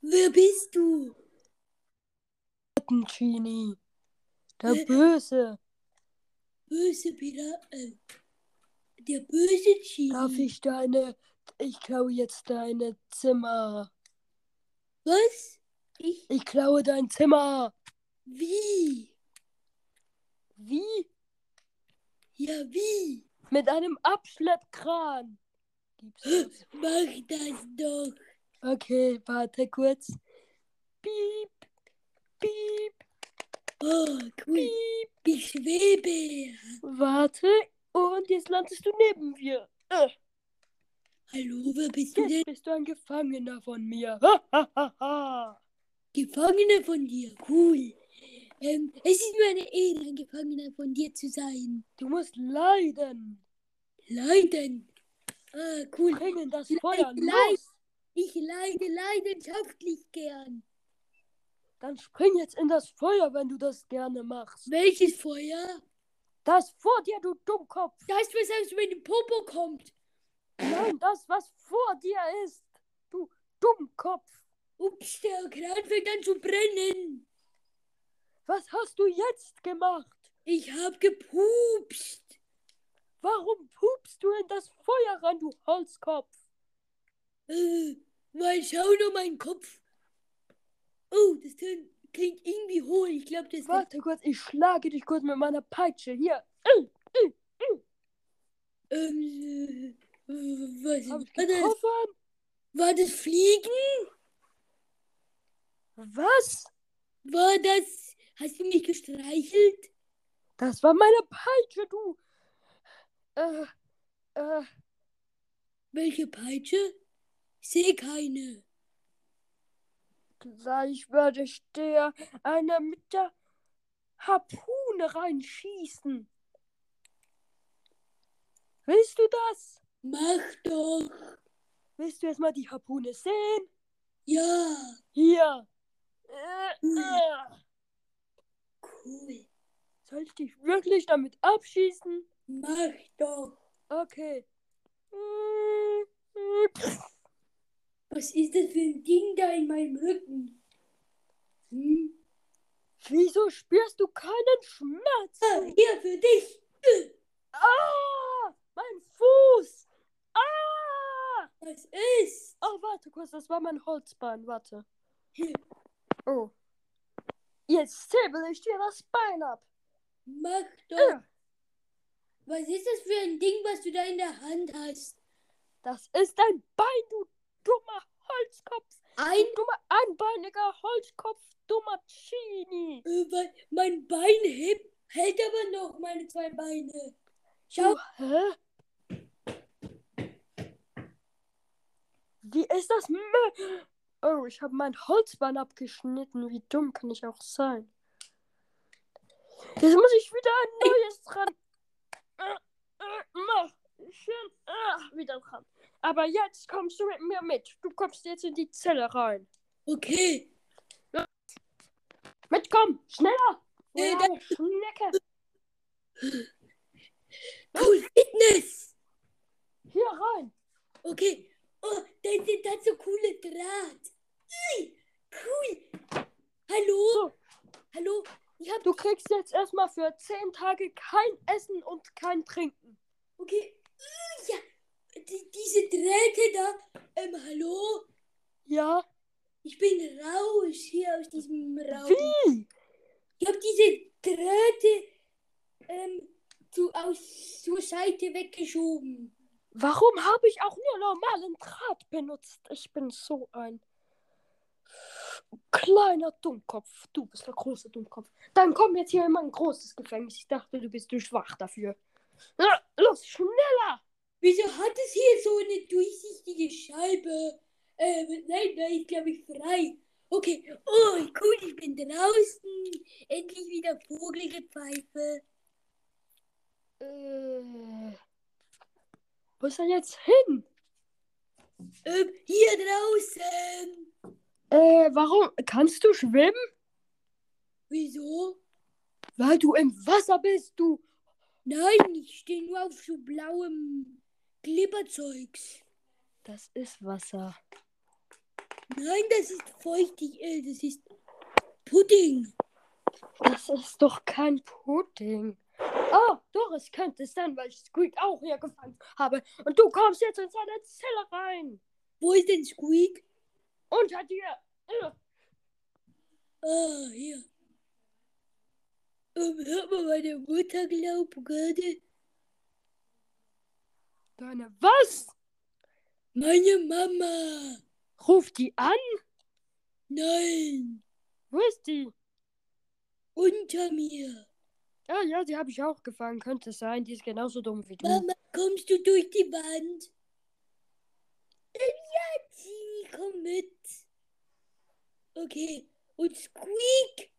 Wer bist du? Genie. Der Äh. Böse. Böse Pirat. Äh, der böse Genie. Darf ich deine. Ich klaue jetzt deine Zimmer. Was? Ich? Ich klaue dein Zimmer. Wie? Wie? Ja, wie? Mit einem Abschleppkran. Gibt's das? Mach das doch. Okay, warte kurz. Piep. Piep. Oh, cool. Ich schwebe. Warte. Und jetzt landest du neben mir. Äh, Hallo, wer bist du denn? Jetzt bist du ein Gefangener von mir. Ha, ha, ha, ha. Gefangener von dir. Cool. Ähm, es ist mir eine Ehre, ein Gefangener von dir zu sein. Du musst leiden. Leiden. Ah, cool. Bringen das Feuer leid. los. Ich leide leidenschaftlich gern. Dann spring jetzt in das Feuer, wenn du das gerne machst. Welches Feuer? Das vor dir, du Dummkopf. Das, was aus meinem Popo kommt. Nein, das, was vor dir ist. Du Dummkopf. Ups, der Kran fängt an zu brennen. Was hast du jetzt gemacht? Ich hab gepupst. Warum pupst du in das Feuer rein, du Holzkopf? Äh, mal schauen um meinen Kopf. Oh, das klingt, irgendwie hohl. Ich glaube, das. Warte kurz, ich schlage dich kurz mit meiner Peitsche. Hier. Ähm, äh, was Hab ich war das? War das Fliegen? Was? War das... Hast du mich gestreichelt? Das war meine Peitsche, du. Äh, äh, Welche Peitsche? Ich sehe keine. gleich werde ich dir eine mit der Harpune reinschießen. Willst du das? Mach doch. Willst du jetzt mal die Harpune sehen? Ja, Hier. Äh, äh. cool. Soll ich dich wirklich damit abschießen? Mach doch. Okay. Was ist das für ein Ding da in meinem Rücken? Hm? Wieso spürst du keinen Schmerz? Ah, hier für dich. Ah, mein Fuß. Ah. Was ist? Oh, warte kurz, das war mein Holzbein. Warte. Oh. Jetzt säbel ich dir das Bein ab. Mach doch. Äh, Was ist das für ein Ding, was du da in der Hand hast? Das ist ein Bein, du dummer Holzkopf. Ein, Du dummer einbeiniger Holzkopf, dummer Genie. äh, mein Bein hebt, hält aber noch meine zwei Beine. Schau, hä? Wie ist das? Oh, ich habe mein Holzbein abgeschnitten. Wie dumm kann ich auch sein? Jetzt muss ich wieder ein neues dran. Äh, äh. Schön. Äh, wieder dran. Aber jetzt kommst du mit mir mit. Du kommst jetzt in die Zelle rein. okay. Mitkommen! Schneller! Oder eine Schnecke! Cool, Fitness. Hier rein! Okay. Oh, da ist da so coole Draht. Cool. Hallo? So. Hallo? Hab, Du kriegst jetzt erstmal für 10 Tage kein Essen und kein Trinken. okay. Ja, die, diese Drähte da. Ähm, hallo? Ja? Ich bin raus hier aus diesem Raum. Wie? Ich habe diese Drähte ähm, zu, aus, zur Seite weggeschoben. Warum habe ich auch nur normalen Draht benutzt? Ich bin so ein kleiner Dummkopf. Du bist der große Dummkopf. Dann komm jetzt hier in mein großes Gefängnis. Ich dachte, du bist zu schwach dafür. Los, schneller! Wieso hat es hier so eine durchsichtige Scheibe? Ähm, nein, da ist, glaube ich, frei. Okay, oh, cool, ich bin draußen. Endlich wieder Vogelgepfeife. Äh, wo ist er jetzt hin? Ähm, hier draußen. Äh, warum? Kannst du schwimmen? Wieso? Weil du im Wasser bist, du. Nein, ich stehe nur auf so blauem Glibberzeugs. Das ist Wasser. Nein, das ist feuchtig. Äh, das ist Pudding. Das ist doch kein Pudding. Oh, doch, es könnte es sein, weil ich Squeak auch hier gefangen habe. Und du kommst jetzt in seine Zelle rein. Wo ist denn Squeak? Unter dir. Äh, Ah, hier. Ähm, hört mal meine Mutter glaubt gerade. Deine was? Meine Mama. Ruf die an? Nein. Wo ist die? Unter mir. Ah ja, die habe ich auch gefangen. Könnte sein, die ist genauso dumm wie du. Mama, kommst du durch die Wand? Ja, Genie, komm mit. Okay. Und Squeak?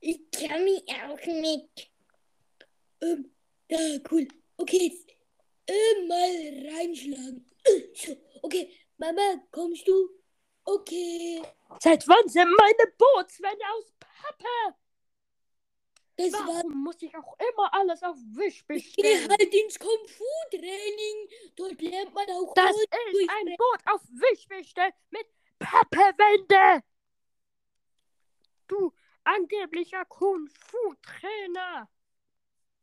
Ich, kann mich auch nicht. Ähm, da, cool. Okay, jetzt äh, mal reinschlagen. So, okay, Mama, kommst du? Okay. Seit wann sind meine Bootswände aus Pappe? Das war Warum muss ich auch immer alles auf Wisch Ich gehe bestellen? halt ins Kung-Fu-Training. Dort lernt man auch Das ist ein Boot auf Wisch bestellen mit Pappewände. Du angeblicher Kung-Fu-Trainer.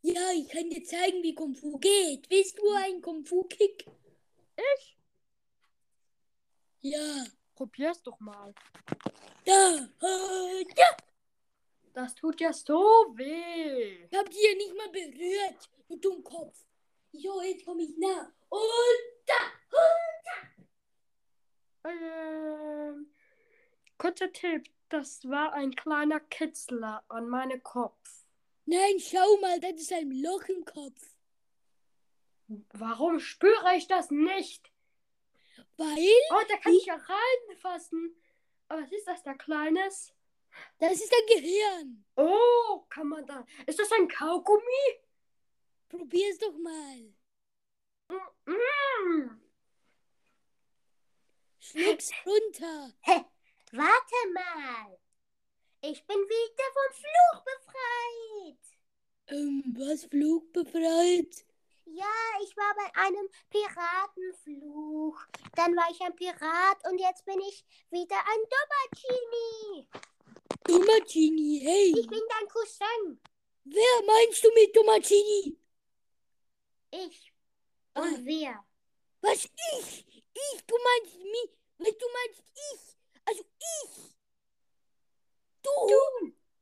Ja, ich kann dir zeigen, wie Kung-Fu geht. Willst du einen Kung-Fu-Kick? Ich? Ja. Probier's doch mal. Da. Äh, ja. Das tut ja so weh. Ich hab die ja nicht mal berührt. Du Dummkopf. Jo, jetzt komm ich nah. Und da. Ähm, kurzer Tipp. Das war ein kleiner Kitzler an meinem Kopf. Nein, schau mal, das ist ein Loch im Kopf. Warum spüre ich das nicht? Weil Oh, da kann ich ja reinfassen. Aber was ist das da Kleines? Das ist dein Gehirn. Oh, kann man da. Ist das ein Kaugummi? Probier's doch mal. Mm. Schluck's runter. Warte mal. Ich bin wieder vom Fluch befreit. Ähm, was flugbefreit? Ja, ich war bei einem Piratenfluch. Dann war ich ein Pirat und jetzt bin ich wieder ein dummer Genie, hey. Ich bin dein Cousin. Wer meinst du mit Genie? Ich. Und Ah. wer? Was ich? Ich, du meinst mich? Was du meinst ich? Also ich. Du.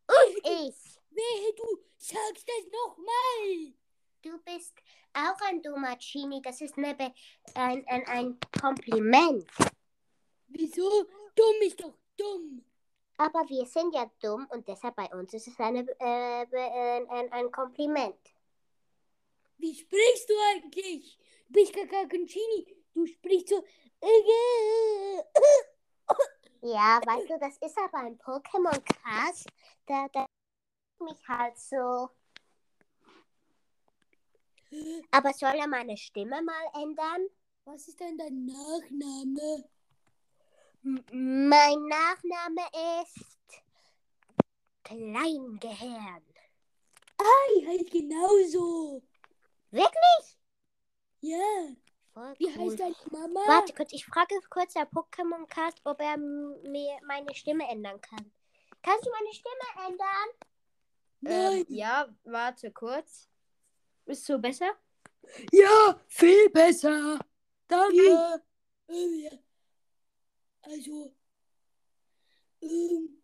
Und ich. Wehe, du sagst das nochmal. Du bist auch ein Genie. Das ist eine Be ein, ein, ein Kompliment. Wieso? Dumm ist doch dumm. Aber wir sind ja dumm und deshalb bei uns ist es eine, äh, be- äh, ein, ein Kompliment. Wie sprichst du eigentlich? Du bist Genie. Du sprichst so. äh, Ja, weißt du, das ist aber ein Pokémon-Cast. Da, da mich halt so. Aber soll er meine Stimme mal ändern? Was ist denn dein Nachname? Mein Nachname ist Kleingehirn. Ich heiße genauso. Wirklich? Ja. Voll Wie cool. heißt deine Mama? Warte kurz, ich frage kurz der Pokémon-Cast, ob er mir meine Stimme ändern kann. Kannst du meine Stimme ändern? Nein. Ähm, ja, warte kurz. Ist so besser? Ja, Viel besser. Danke. ähm, ja. Also. Ähm,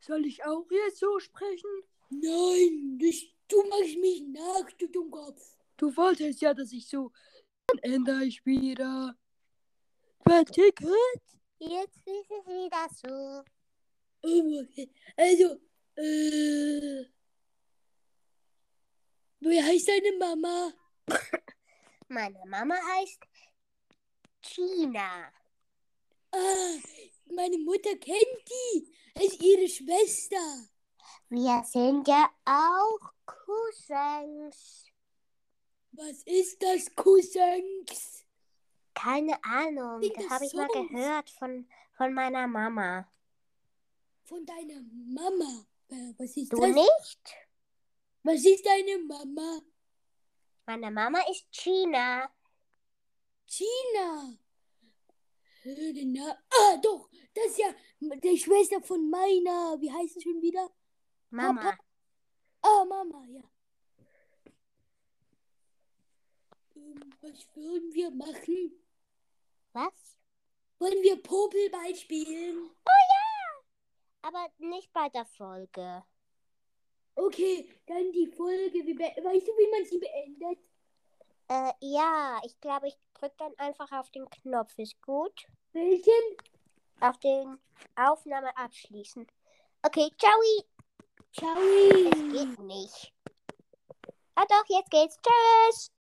Soll ich auch jetzt so sprechen? nein, das, du machst mich nach, du Dummkopf. Du wolltest ja, dass ich so. Dann ändere ich wieder. Fertig? Jetzt ist es wieder so. Ähm, okay. Also, äh. Wie heißt deine Mama? Meine Mama heißt Gina. Ah, meine Mutter kennt die. Das ist ihre Schwester. Wir sind ja auch Cousins. Was ist das, Cousins? Keine Ahnung, Sind das das habe ich mal gehört von, von meiner Mama. Von deiner Mama. Äh, Was ist Du das? nicht? Was ist deine Mama? Meine Mama ist Gina. Gina. Äh, den Na ah, doch, das ist ja die Schwester von meiner. Wie heißt sie schon wieder? Mama. Ah, Mama, ja. Ähm, was würden wir machen? Was? Wollen wir Popelball spielen? Aber nicht bei der Folge. Okay, dann die Folge. Wie weißt du, wie man sie beendet? Äh, ja, ich glaube, ich drücke dann einfach auf den Knopf. Ist gut. Welchen? Auf den Aufnahme abschließen. Okay, ciao. Ciao. Es geht nicht. Ah doch, jetzt geht's. Tschüss.